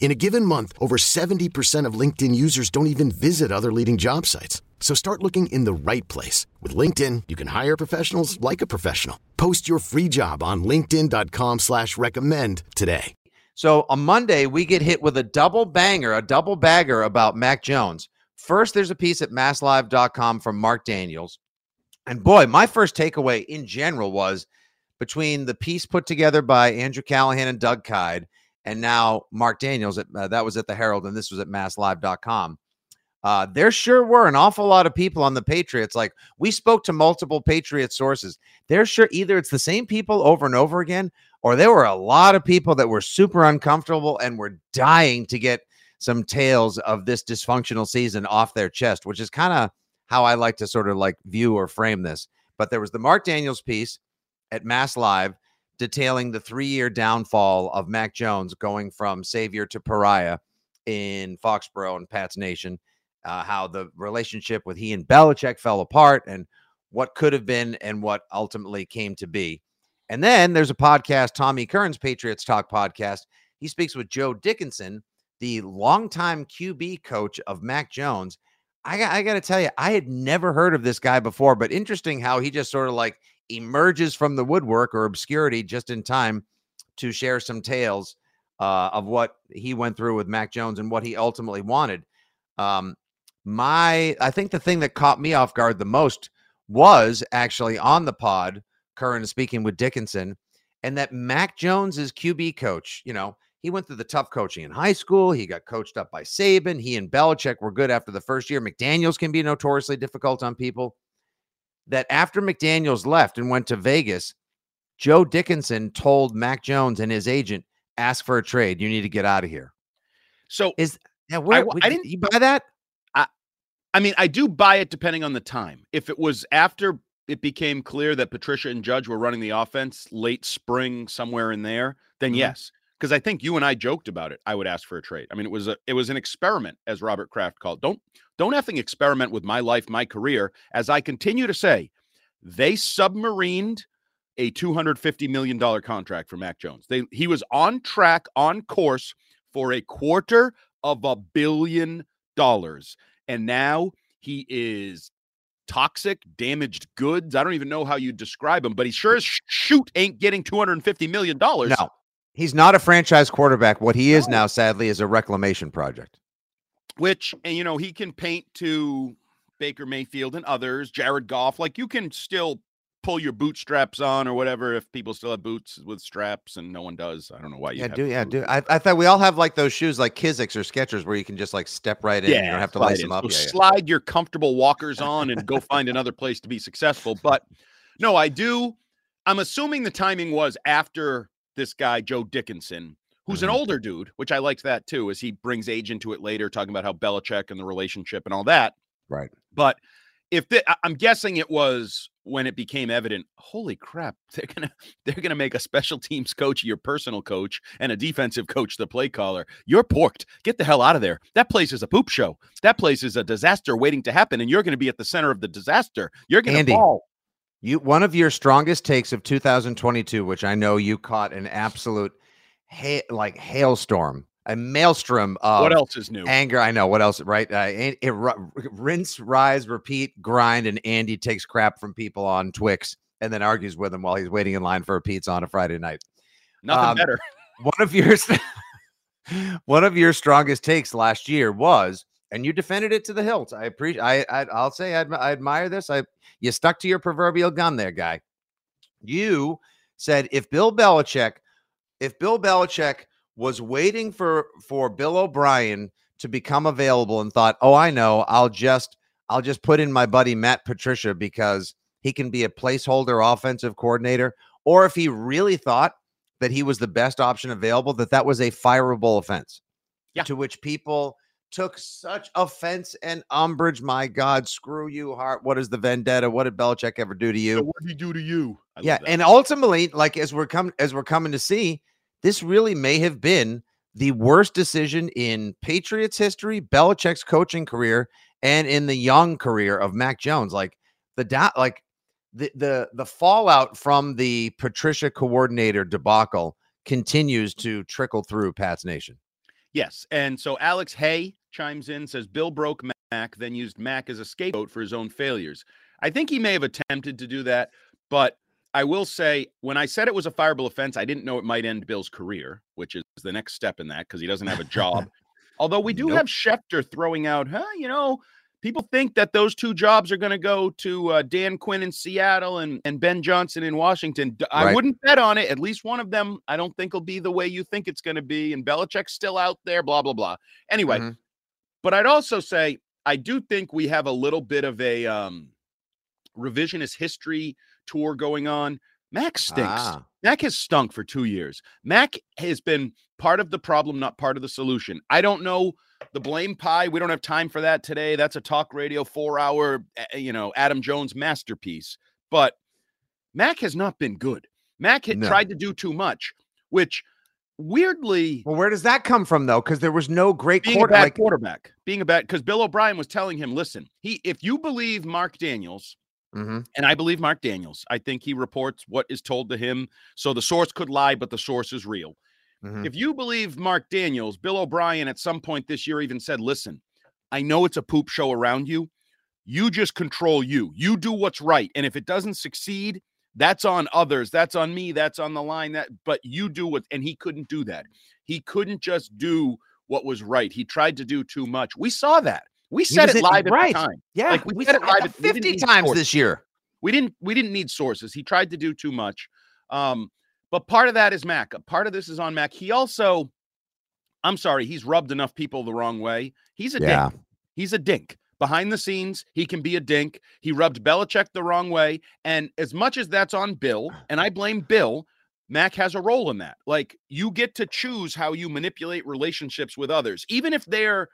In a given month, over 70% of LinkedIn users don't even visit other leading job sites. So start looking in the right place. With LinkedIn, you can hire professionals like a professional. Post your free job on linkedin.com slash recommend today. So on Monday, we get hit with a double banger, a double bagger about Mac Jones. First, there's a piece at masslive.com from Mark Daniels. And boy, my first takeaway in general was between the piece put together by Andrew Callahan and Doug Kyed – and now Mark Daniels. At, uh, that was at the Herald, and this was at MassLive.com. Uh, there sure were an awful lot of people on the Patriots. Like we spoke to multiple Patriot sources. There sure either it's the same people over and over again, or there were a lot of people that were super uncomfortable and were dying to get some tales of this dysfunctional season off their chest, which is kind of how I like to sort of like view or frame this. But there was the Mark Daniels piece at Mass Live detailing the three year downfall of Mac Jones going from savior to pariah in Foxborough and Pat's Nation, uh, how the relationship with he and Belichick fell apart and what could have been and what ultimately came to be. And then there's a podcast, Tommy Curran's Patriots Talk podcast. He speaks with Joe Dickinson, the longtime QB coach of Mac Jones. I, I got to tell you, I had never heard of this guy before, but interesting how he just sort of like emerges from the woodwork or obscurity just in time to share some tales uh, of what he went through with Mac Jones and what he ultimately wanted. Um, my, I think the thing that caught me off guard the most was actually on the pod, Curran speaking with Dickinson, and that Mac Jones is QB coach. You know, he went through the tough coaching in high school. He got coached up by Saban. He and Belichick were good after the first year. McDaniels can be notoriously difficult on people that after McDaniels left and went to Vegas, Joe Dickinson told Mac Jones and his agent, ask for a trade. You need to get out of here. So is yeah, where, I, I didn't you buy that? I I mean, I do buy it depending on the time. If it was after it became clear that Patricia and Judge were running the offense late spring, somewhere in there, then mm-hmm. yes. Because I think you and I joked about it. I would ask for a trade. I mean, it was a it was an experiment, as Robert Kraft called. Don't don't effing experiment with my life, my career. As I continue to say, they submarined a $250 million contract for Mac Jones. They he was on track, on course for a quarter of a billion dollars. And now he is toxic, damaged goods. I don't even know how you describe him, but he sure as shoot ain't getting $250 million. No, he's not a franchise quarterback. What he is no. now, sadly, is a reclamation project which and you know he can paint to Baker Mayfield and others, Jared Goff. Like you can still pull your bootstraps on or whatever if people still have boots with straps and no one does. I don't know why you yeah do yeah do. I, I thought we all have like those shoes like Kizik's or Skechers where you can just like step right in. Yeah, you don't have to lace in. them up. So yeah, slide yeah. your comfortable walkers on and go find another place to be successful. But no, I do. I'm assuming the timing was after this guy Joe Dickinson who's mm-hmm. an older dude, which I liked that too, as he brings age into it later, talking about how Belichick and the relationship and all that. Right. But if the, I'm guessing it was when it became evident, holy crap, they're gonna they're gonna make a special teams coach your personal coach and a defensive coach the play caller. You're porked. Get the hell out of there. That place is a poop show. That place is a disaster waiting to happen, and you're gonna be at the center of the disaster. You're gonna Andy, fall. You one of your strongest takes of 2022, which I know you caught an absolute ha- like hailstorm, a maelstrom of what else is new? Anger. I know what else, right? Uh, it, it, rinse, rise, repeat, grind, and Andy takes crap from people on Twix and then argues with him while he's waiting in line for a pizza on a Friday night. Nothing um, better. one of your one of your strongest takes last year was, and you defended it to the hilt. I appreciate. I, I will say I, I admire this. I you stuck to your proverbial gun there, guy. You said if Bill Belichick, if Bill Belichick was waiting for for Bill O'Brien to become available and thought, "Oh, I know, I'll just I'll just put in my buddy Matt Patricia because he can be a placeholder offensive coordinator," or if he really thought that he was the best option available, that that was a fireable offense. Yeah. To which people took such offense and umbrage. My God, screw you, Hart. What is the vendetta? What did Belichick ever do to you? So what did he do to you? I yeah, and ultimately, like as we're coming as we're coming to see, this really may have been the worst decision in Patriots history, Belichick's coaching career, and in the young career of Mac Jones. Like the da- like the the the fallout from the Patricia coordinator debacle continues to trickle through Pat's Nation. Yes. And so Alex Hay chimes in, says Bill broke Mac, then used Mac as a scapegoat for his own failures. I think he may have attempted to do that, but I will say when I said it was a fireable offense, I didn't know it might end Bill's career, which is the next step in that because he doesn't have a job. Although we do Nope. have Schefter throwing out, huh, you know, people think that those two jobs are going to go to uh, Dan Quinn in Seattle and, and Ben Johnson in Washington. I Right. wouldn't bet on it. At least one of them, I don't think will be the way you think it's going to be. And Belichick's still out there, blah, blah, blah. Anyway, Mhm. but I'd also say I do think we have a little bit of a um, revisionist history tour going on. Max stinks. Ah. Mac has stunk for two years. Mac has been part of the problem, not part of the solution. I don't know the blame pie. We don't have time for that today. That's a talk radio four hour, uh, you know, Adam Jones masterpiece. But Mac has not been good. Mac had No. tried to do too much, which weirdly Well, where does that come from though? Because there was no great being a bad quarterback, being a bad because Bill O'Brien was telling him, listen, he if you believe Mark Daniels, Mhm. and I believe Mark Daniels, I think he reports what is told to him. So the source could lie, but the source is real. Mhm. If you believe Mark Daniels, Bill O'Brien at some point this year even said, listen, I know it's a poop show around you. You just control you. You do what's right. And if it doesn't succeed, that's on others. That's on me. That's on the line. That but you do what and he couldn't do that. He couldn't just do what was right. He tried to do too much. We saw that. We said it live at right. the time. yeah, like, we we said it said live it at- 50 times this year. We didn't we didn't need sources. He tried to do too much. Um, but part of that is Mac. A Part of this is on Mac. He also, I'm sorry, he's rubbed enough people the wrong way. He's a Yeah. dink. He's a dink. Behind the scenes, he can be a dink. He rubbed Belichick the wrong way. And as much as that's on Bill, and I blame Bill, Mac has a role in that. Like you get to choose how you manipulate relationships with others, even if they're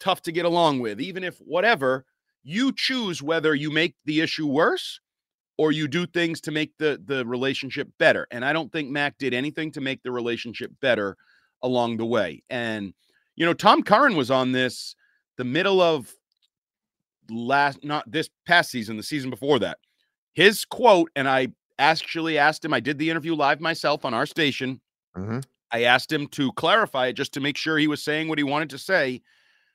tough to get along with, even if whatever, you choose whether you make the issue worse or you do things to make the the relationship better. And I don't think Mac did anything to make the relationship better along the way. And you know, Tom Curran was on this the middle of last not this past season, the season before that. His quote, and I actually asked him, I did the interview live myself on our station. Mhm. I asked him to clarify it just to make sure he was saying what he wanted to say.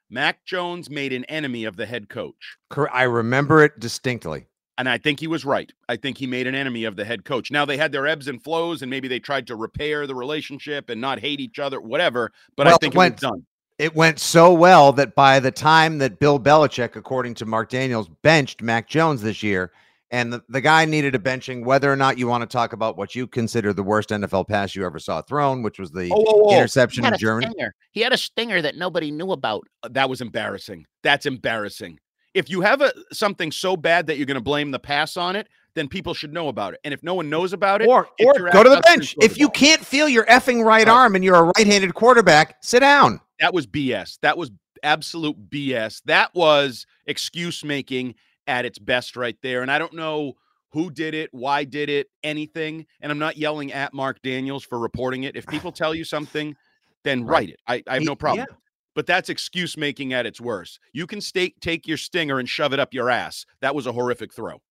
Mac Jones made an enemy of the head coach. I remember it distinctly. And I think he was right. I think he made an enemy of the head coach. Now they had their ebbs and flows, and maybe they tried to repair the relationship and not hate each other, whatever. But I think it it was went- done. It went so well that by the time that Bill Belichick, according to Mark Daniels, benched Mac Jones this year, and the, the guy needed a benching, whether or not you want to talk about what you consider the worst NFL pass you ever saw thrown, which was the Oh, whoa, whoa. interception He had in Germany. stinger. He had a stinger that nobody knew about. Uh, That was embarrassing. That's embarrassing. If you have a something so bad that you're going to blame the pass on it, then people should know about it. And if no one knows about it, Or, or go to the bench. If you can't feel your effing right Right. arm and you're a right handed quarterback, sit down. that was BS. That was absolute BS. That was excuse making at its best right there. And I don't know who did it, why did it, anything. And I'm not yelling at Mark Daniels for reporting it. If people tell you something, then Right. write it. I, I have no problem. yeah. But that's excuse making at its worst. You can stay, take your stinger and shove it up your ass. That was a horrific throw.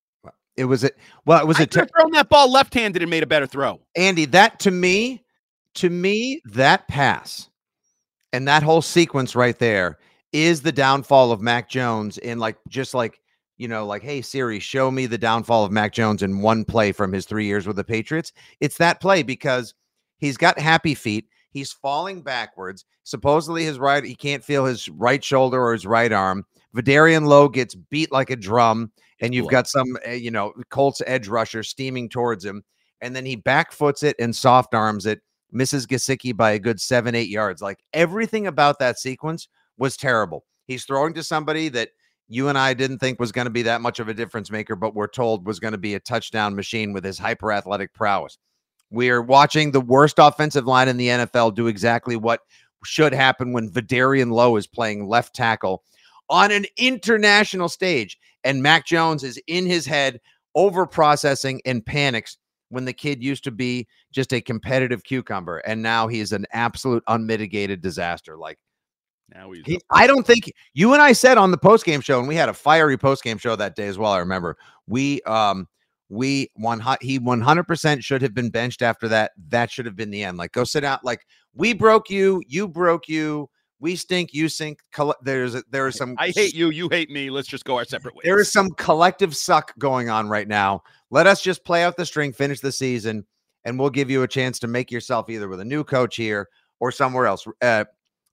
It was a well, it was I a have thrown that ball left handed and made a better throw. Andy, that to me, to me, that pass and that whole sequence right there is the downfall of Mac Jones in like just like you know, like, hey Siri, show me the downfall of Mac Jones in one play from his three years with the Patriots. It's that play because he's got happy feet. He's falling backwards. Supposedly his right, he can't feel his right shoulder or his right arm. Vederian Lowe gets beat like a drum, and you've got some, uh, you know, Colts edge rusher steaming towards him and then he backfoots it and soft arms it, misses Gesicki by a good seven, eight yards. Like everything about that sequence was terrible. He's throwing to somebody that you and I didn't think was going to be that much of a difference maker, but we're told was going to be a touchdown machine with his hyper athletic prowess. We're watching the worst offensive line in the NFL do exactly what should happen when Vederian Lowe is playing left tackle on an international stage. And Mac Jones is in his head, over processing and panics when the kid used to be just a competitive cucumber. And now he's an absolute unmitigated disaster. Like, now he's. he, I don't think you and I said on the post game show, and we had a fiery post game show that day as well. I remember we um we one he 100% should have been benched after that. That should have been the end. Like go sit out. Like we broke you, you broke you. We stink, you sink. Coll- There's a, there is some. I hate you. You hate me. Let's just go our separate ways. There is some collective suck going on right now. Let us just play out the string, finish the season, and we'll give you a chance to make yourself either with a new coach here or somewhere else. Uh,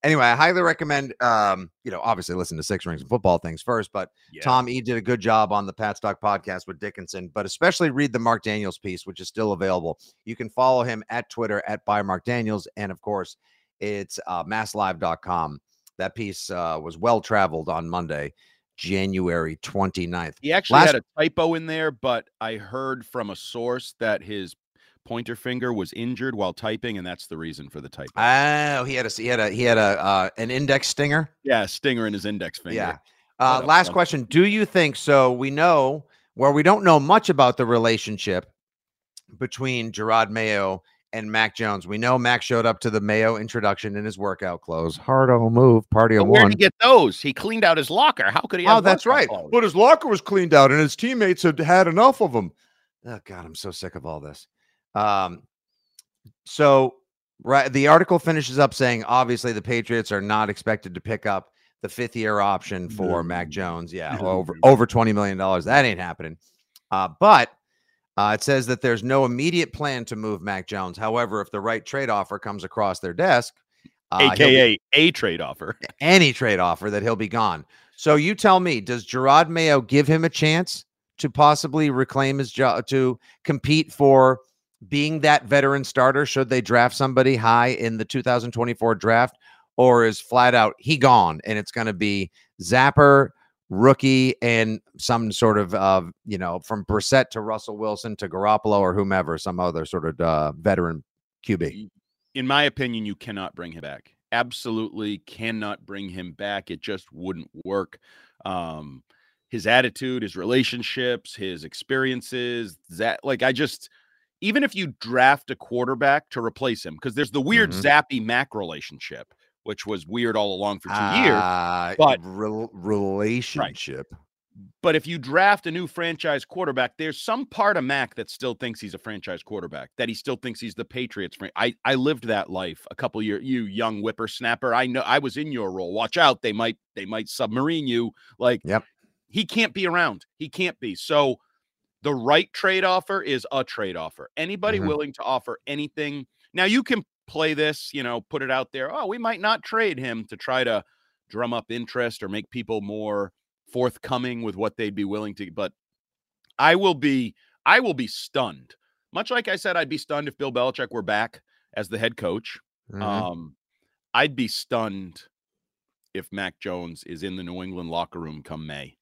anyway, I highly recommend. Um, you know, obviously listen to Six Rings and Football things first, but Yeah. Tom E did a good job on the Pat Stock podcast with Dickinson, but especially read the Mark Daniels piece, which is still available. You can follow him at Twitter at by Mark Daniels, and of course, it's uh, masslive.com. That piece uh, was well traveled on Monday, January 29th. He actually Last- had a typo in there, but I heard from a source that his pointer finger was injured while typing, and that's the reason for the typo. Oh, he had a he had a he had a uh, an index stinger. yeah, stinger in his index finger. Yeah. Uh, last question. Do you think so? We know where we don't know much about the relationship between Jerod Mayo and Mac Jones. We know Mac showed up to the Mayo introduction in his workout clothes. Hardo move, party of one. he get those? He cleaned out his locker. How could he? Oh, that's right. clothes? But his locker was cleaned out and his teammates had had enough of them. Oh God, I'm so sick of all this. Um, so right, the article finishes up saying obviously the Patriots are not expected to pick up the fifth year option for Mac Jones. Yeah, over over twenty million dollars. That ain't happening. Uh, but uh, it says that there's no immediate plan to move Mac Jones. However, if the right trade offer comes across their desk, uh, he'll be- AKA a trade offer. any trade offer that he'll be gone. So you tell me, does Jerod Mayo give him a chance to possibly reclaim his job to compete for being that veteran starter should they draft somebody high in the 2024 draft? Or is flat out he gone and it's going to be Zappe, rookie, and some sort of, uh, you know, from Brissett to Russell Wilson to Garoppolo or whomever, some other sort of uh, veteran QB? In my opinion, you cannot bring him back. Absolutely cannot bring him back. It just wouldn't work. Um, his attitude, his relationships, his experiences, that like I just even if you draft a quarterback to replace him, because there's the weird Mhm. Zappe Mac relationship, which was weird all along for two years. Uh, but- rel- relationship. But if you draft a new franchise quarterback, there's some part of Mac that still thinks he's a franchise quarterback, that he still thinks he's the Patriots. fran- I I lived that life a couple years. You young whippersnapper, I know I was in your role. Watch out, they might they might submarine you. Like, Yep. he can't be around. He can't be. So, the right trade offer is a trade offer. Anybody Mhm. willing to offer anything. Now you can play this, you know, put it out there. Oh, we might not trade him to try to drum up interest or make people more forthcoming with what they'd be willing to but I will be I will be stunned. Much like I said I'd be stunned if Bill Belichick were back as the head coach. Mhm. Um I'd be stunned if Mac Jones is in the New England locker room come May.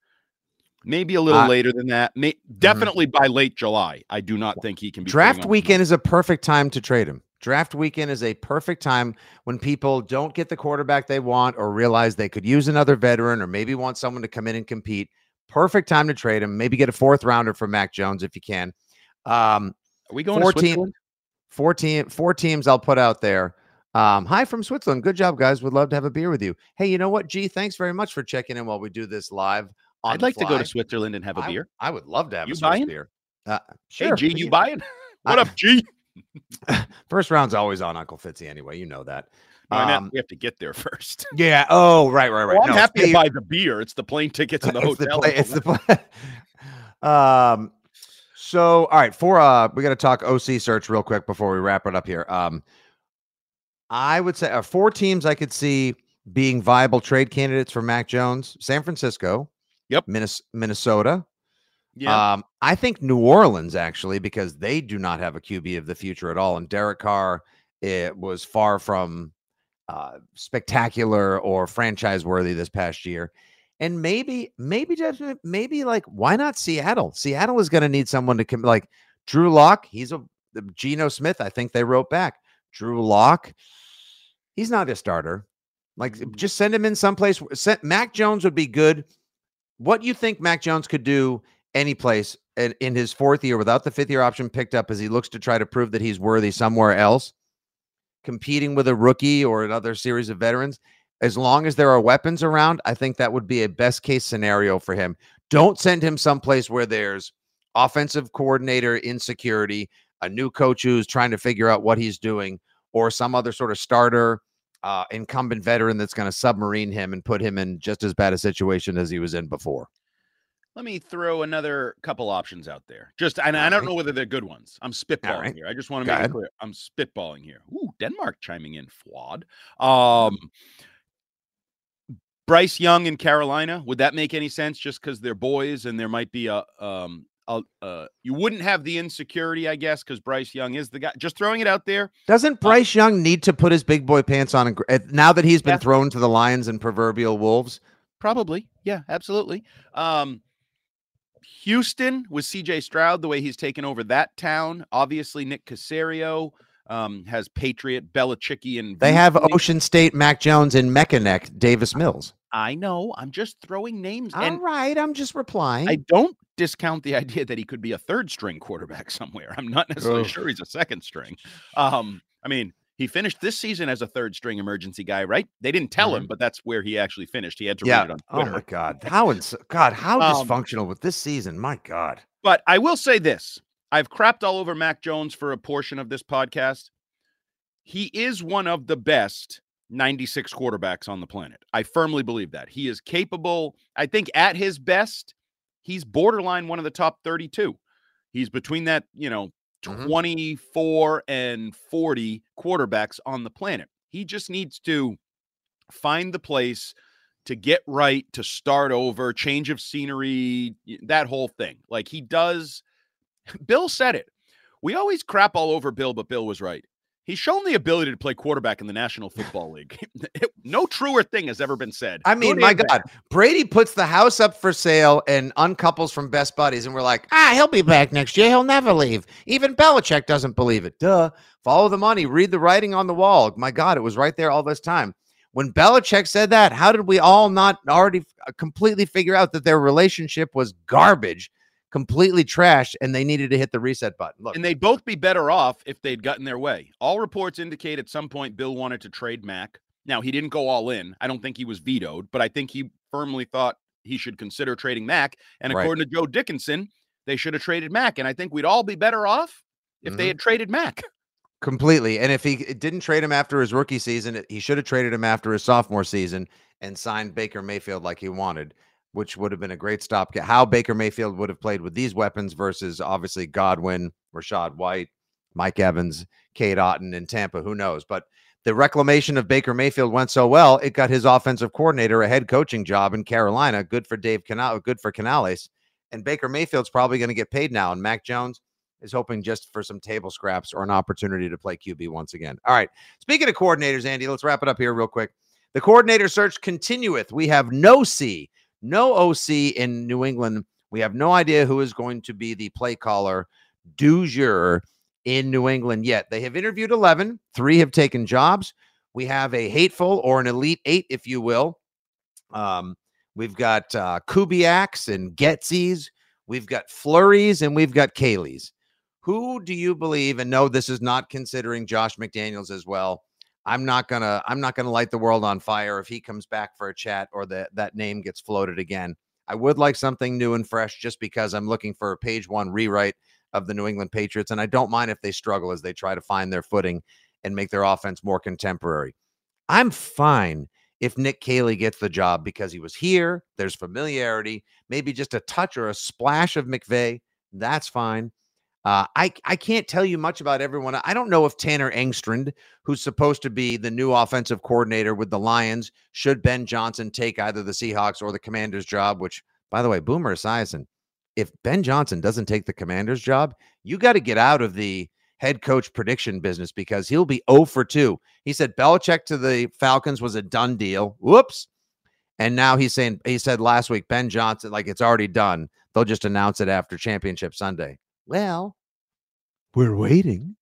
Maybe a little Uh, later than that. May, definitely by late July. I do not think he can be Draft weekend is a perfect time to trade him. Draft weekend is a perfect time when people don't get the quarterback they want or realize they could use another veteran or maybe want someone to come in and compete. Perfect time to trade him. Maybe get a fourth rounder for Mac Jones if you can. Um, Are we going 14 to Switzerland? four team, four teams I'll put out there. Um, hi from Switzerland. Good job, guys. Would love to have a beer with you. Hey, you know what, G? Thanks very much for checking in while we do this live. I'd like to go to. Switzerland and have a I- beer. I would love to have You a Swiss buying? beer. Uh, Hey. G, you buying? What up, G? First round's always on Uncle Fitzy anyway. You know that. No, I meant Um, we have to get there first. Yeah. Oh, right, right, right. Well, I'm No, happy to buy the beer. It's the plane tickets and the it's the hotel. it's the um. So, all right, for uh, we got to talk OC search real quick before we wrap it up here. Um, I would say uh, four teams I could see being viable trade candidates for Mac Jones: San Francisco, Yep. Minnesota, Yeah. Um, I think New Orleans actually, because they do not have a QB of the future at all. And Derek Carr, it was far from uh, spectacular or franchise worthy this past year. And maybe, maybe, maybe like, why not Seattle? Seattle is going to need someone to come, like Drew Lock. He's a Geno Smith. I think they wrote back Drew Lock. He's not a starter. Like, mm. just send him in someplace. Send, Mac Jones would be good. What you think Mac Jones could do any place in, in his fourth year without the fifth year option picked up as he looks to try to prove that he's worthy somewhere else, competing with a rookie or another series of veterans? As long as there are weapons around, I think that would be a best case scenario for him. Don't send him someplace where there's offensive coordinator insecurity, a new coach who's trying to figure out what he's doing, or some other sort of starter uh, incumbent veteran that's going to submarine him and put him in just as bad a situation as he was in before. Let me throw another couple options out there. Just, and I don't know whether they're good ones. I'm spitballing right. here. I just want to make it clear. I'm spitballing here. Ooh, Denmark chiming in. Flawed. Um, Bryce Young in Carolina. Would that make any sense? Just because they're boys and there might be a um uh, you wouldn't have the insecurity, I guess, because Bryce Young is the guy. Just throwing it out there. Doesn't uh, Bryce uh, Young need to put his big boy pants on and, now that he's been yeah. thrown to the lions and proverbial wolves? Probably, yeah, absolutely. Um, Houston with C.J. Stroud, the way he's taken over that town. Obviously, Nick Caserio um, has Patriot Belichicki and they have Ocean State Mac Jones and Mechaneck Davis Mills. I know. I'm just throwing names. All right, I'm just replying. I don't discount the idea that he could be a third string quarterback somewhere. I'm not necessarily sure he's a second string. Um, I mean, he finished this season as a third string emergency guy, right? They didn't tell mm-hmm. him, but that's where he actually finished. He had to yeah. read it on Twitter. Oh my god, how ins- God, how um, dysfunctional with this season? My God. But I will say this: I've crapped all over Mac Jones for a portion of this podcast. He is one of the best 96 quarterbacks on the planet. I firmly believe that. He is capable. I think at his best, he's borderline one of the top 32. He's between that, you know, mm-hmm. 24 and 40 quarterbacks on the planet. He just needs to find the place to get right, to start over, change of scenery, that whole thing. Like he does. Bill said it. We always crap all over Bill, but Bill was right. He's shown the ability to play quarterback in the National Football League. no truer thing has ever been said. I mean, my God? Brady puts the house up for sale and uncouples from best buddies, and we're like, ah, he'll be back next year. He'll never leave. Even Belichick doesn't believe it. Duh. Follow the money. Read the writing on the wall. My God, it was right there all this time. When Belichick said that, how did we all not already uh, completely figure out that their relationship was garbage? Completely trashed and they needed to hit the reset button. Look. And they'd both be better off if they'd gotten their way. All reports indicate at some point Bill wanted to trade Mac. Now, he didn't go all in. I don't think he was vetoed, but I think he firmly thought he should consider trading Mac. And according right. to Joe Dickinson, they should have traded Mac. And I think we'd all be better off if mm-hmm. they had traded Mac. Completely. And if he didn't trade him after his rookie season, he should have traded him after his sophomore season and signed Baker Mayfield like he wanted which would have been a great stop. How Baker Mayfield would have played with these weapons versus obviously Godwin, Rachaad White, Mike Evans, Cade Otton in Tampa. Who knows? But the reclamation of Baker Mayfield went so well, it got his offensive coordinator a head coaching job in Carolina. Good for Dave Canal, good for Canales. And Baker Mayfield's probably going to get paid now. And Mac Jones is hoping just for some table scraps or an opportunity to play QB once again. All right. Speaking of coordinators, Andy, let's wrap it up here real quick. The coordinator search continueth. We have no C no OC in New England. We have no idea who is going to be the play caller jour in New England yet. They have interviewed 11, three have taken jobs. We have a hateful or an elite eight, if you will. Um, we've got uh, Kubiaks and Getsys. We've got Flurries and we've got Caleys. Who do you believe? And no, this is not considering Josh McDaniels as well. I'm not gonna I'm not gonna light the world on fire if he comes back for a chat or that that name gets floated again. I would like something new and fresh just because I'm looking for a page one rewrite of the New England Patriots, and I don't mind if they struggle as they try to find their footing and make their offense more contemporary. I'm fine if Nick Caley gets the job because he was here. There's familiarity, maybe just a touch or a splash of McVay. That's fine. Uh, I I can't tell you much about everyone. I don't know if Tanner Engstrand, who's supposed to be the new offensive coordinator with the Lions, should Ben Johnson take either the Seahawks or the Commanders job. Which, by the way, Boomer Esiason, if Ben Johnson doesn't take the commander's job, you got to get out of the head coach prediction business because he'll be 0 for 2. He said Belichick to the Falcons was a done deal. Whoops. And now he's saying, he said last week, Ben Johnson, like it's already done. They'll just announce it after Championship Sunday. Well, we're waiting.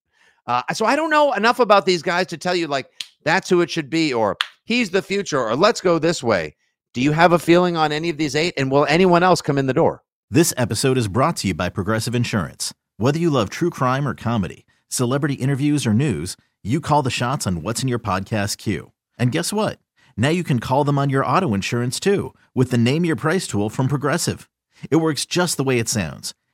Uh, so I don't know enough about these guys to tell you, like, that's who it should be, or he's the future, or let's go this way. Do you have a feeling on any of these eight? And will anyone else come in the door? This episode is brought to you by Progressive Insurance. Whether you love true crime or comedy, celebrity interviews or news, you call the shots on what's in your podcast queue. And guess what? Now you can call them on your auto insurance too with the Name Your Price tool from Progressive. It works just the way it sounds.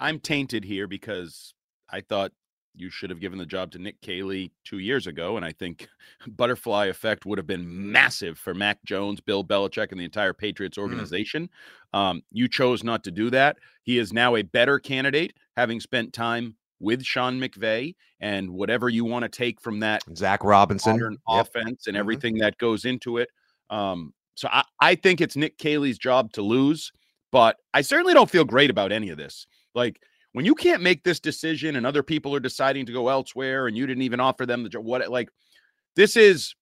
I'm tainted here because I thought you should have given the job to Nick Caley two years ago. And I think butterfly effect would have been massive for Mac Jones, Bill Belichick, and the entire Patriots organization. Mm. Um, you chose not to do that. He is now a better candidate, having spent time with Sean McVay and whatever you want to take from that Zach Robinson yep. offense and mm-hmm. everything mm-hmm. that goes into it. Um, so I, I think it's Nick Caley's job to lose, but I certainly don't feel great about any of this. Like when you can't make this decision and other people are deciding to go elsewhere and you didn't even offer them the job, what like this is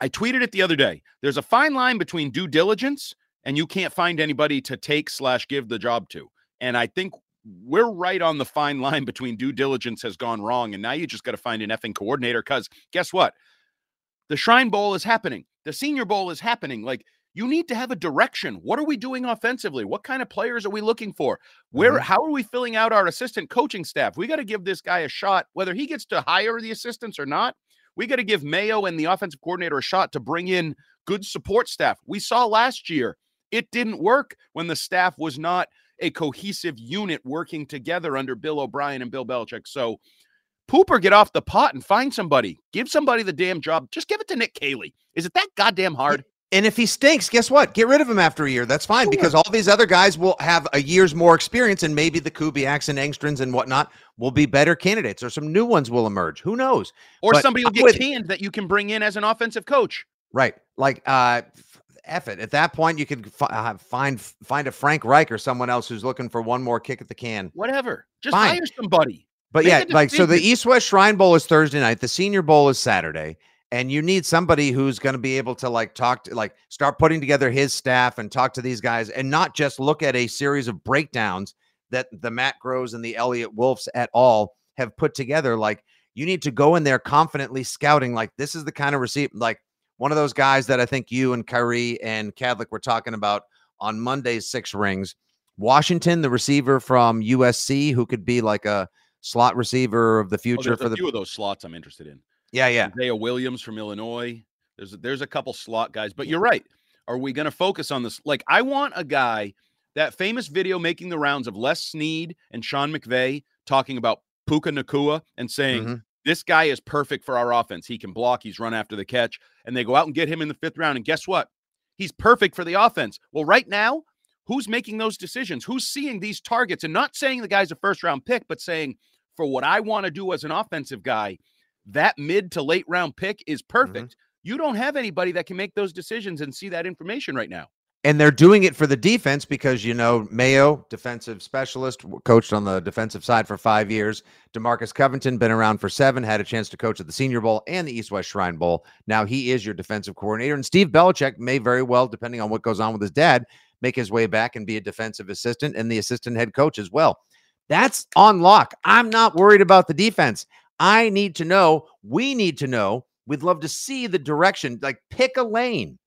I tweeted it the other day. There's a fine line between due diligence and you can't find anybody to take slash give the job to. And I think we're right on the fine line between due diligence has gone wrong. And now you just got to find an effing coordinator because guess what? The Shrine Bowl is happening. The Senior Bowl is happening. Like you need to have a direction. What are we doing offensively? What kind of players are we looking for? Where mm-hmm. how are we filling out our assistant coaching staff? We got to give this guy a shot whether he gets to hire the assistants or not. We got to give Mayo and the offensive coordinator a shot to bring in good support staff. We saw last year it didn't work when the staff was not a cohesive unit working together under Bill O'Brien and Bill Belichick. So Pooper, get off the pot and find somebody. Give somebody the damn job. Just give it to Nick Caley. Is it that goddamn hard? And if he stinks, guess what? Get rid of him after a year. That's fine sure. because all these other guys will have a year's more experience, and maybe the Kubiaks and Engstrands and whatnot will be better candidates, or some new ones will emerge. Who knows? Or but somebody will get with, canned that you can bring in as an offensive coach. Right. Like, uh, F it. At that point, you could uh, find find a Frank Reich or someone else who's looking for one more kick at the can. Whatever. Just Fine. hire somebody. But Make yeah, like so the East West Shrine Bowl is Thursday night. The Senior Bowl is Saturday. And you need somebody who's going to be able to like talk to like start putting together his staff and talk to these guys and not just look at a series of breakdowns that the Matt Groves and the Elliot Wolfs at all have put together. Like you need to go in there confidently scouting, like this is the kind of receipt, like one of those guys that I think you and Kyrie and Kadlick were talking about on Monday's six rings. Washington, the receiver from USC, who could be like a slot receiver of the Oh, future there's for a the few of those slots I'm interested in. Yeah, yeah. Isaiah Williams from Illinois. There's there's a couple slot guys, but you're right. Are we going to focus on this? Like, I want a guy that famous video making the rounds of Les Snead and Sean McVay talking about Puka Nacua and saying Mhm. this guy is perfect for our offense. He can block. He's run after the catch, and they go out and get him in the fifth round. And guess what? He's perfect for the offense. Well, right now, who's making those decisions? Who's seeing these targets and not saying the guy's a first round pick, but saying for what I want to do as an offensive guy, that mid to late round pick is mm-hmm. perfect. You don't have anybody that can make those decisions and see that information right now. And they're doing it for the defense because you know Mayo, defensive specialist, coached on the defensive side for five years. Demarcus Covington been around for seven, had a chance to coach at the Senior Bowl and the East West Shrine Bowl. Now he is your defensive coordinator, and Steve Belichick may very well, depending on what goes on with his dad, make his way back and be a defensive assistant and the assistant head coach as well. That's on lock. I'm not worried about the defense. I need to know. We need to know. We'd love to see the direction. Like pick a lane.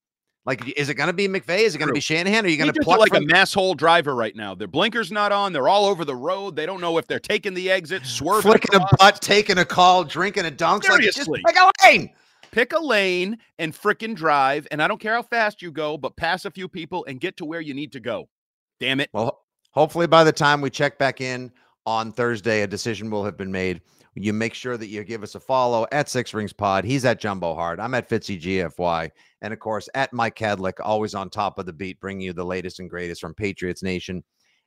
Like, is it going to be McVay? Is it going to be Shanahan? Are you going to pluck like from- a mass hole driver right now. Their blinkers not on. They're all over the road. They don't know if they're taking the exit, swerving. flicking a butt, taking a call, drinking a dunk? Like, just Seriously. pick a lane. Pick a lane and frickin' drive. And I don't care how fast you go, but pass a few people and get to where you need to go. Damn it. Well, hopefully by the time we check back in on Thursday, a decision will have been made. You make sure that you give us a follow at Six Rings Pod. He's at Jumbo Hart. I'm at Fitzy GFY. And of course, at Mike Kadlick, always on top of the beat, bringing you the latest and greatest from Patriots Nation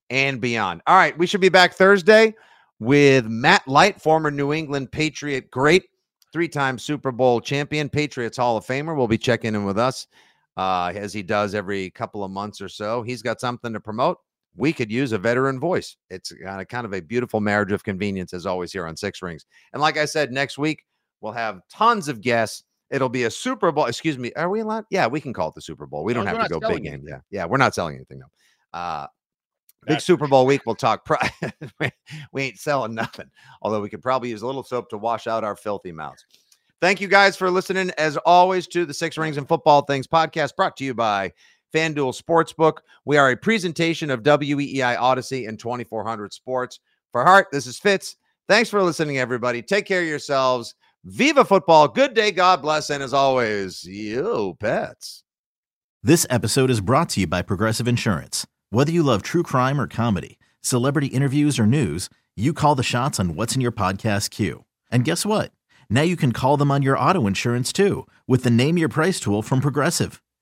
and beyond. All right, we should be back Thursday with Matt Light, former New England Patriot great, three time Super Bowl champion, Patriots Hall of Famer, will be checking in with us uh, as he does every couple of months or so. He's got something to promote. We could use a veteran voice. It's kind of, kind of a beautiful marriage of convenience, as always, here on Six Rings. And like I said, next week we'll have tons of guests. It'll be a Super Bowl. Excuse me. Are we allowed? Yeah, we can call it the Super Bowl. We As don't have to go big game. Yeah, yeah, we're not selling anything. No. Uh, big That's Super Bowl week. We'll talk. Pri- we ain't selling nothing. Although we could probably use a little soap to wash out our filthy mouths. Thank you guys for listening, as always, to the Six Rings and Football Things podcast brought to you by FanDuel Sportsbook. We are a presentation of WEEI Audacy and 2400 Sports. For Hart, this is Fitz. Thanks for listening, everybody. Take care of yourselves. Viva football. Good day. God bless. And as always, yo, pets. This episode is brought to you by Progressive Insurance. Whether you love true crime or comedy, celebrity interviews or news, you call the shots on what's in your podcast queue. And guess what? Now you can call them on your auto insurance too with the Name Your Price tool from Progressive.